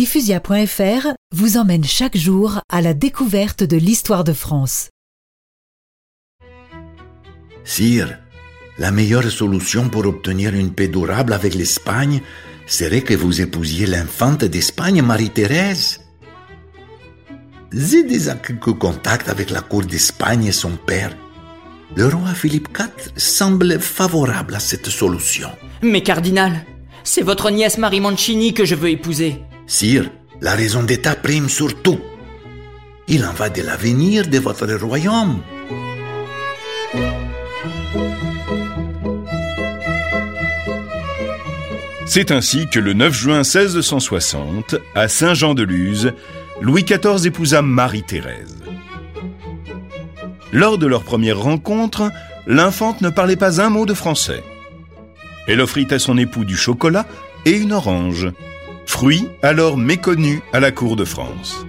Diffusia.fr vous emmène chaque jour à la découverte de l'histoire de France. Sire, la meilleure solution pour obtenir une paix durable avec l'Espagne serait que vous épousiez l'infante d'Espagne, Marie-Thérèse. J'ai déjà quelques contacts avec la cour d'Espagne et son père. Le roi Philippe IV semble favorable à cette solution. Mais cardinal, c'est votre nièce Marie Mancini que je veux épouser. Sire, la raison d'État prime sur tout. Il en va de l'avenir de votre royaume. C'est ainsi que le 9 juin 1660, à Saint-Jean-de-Luz, Louis XIV épousa Marie-Thérèse. Lors de leur première rencontre, l'infante ne parlait pas un mot de français. Elle offrit à son époux du chocolat et une orange, fruit alors méconnu à la cour de France.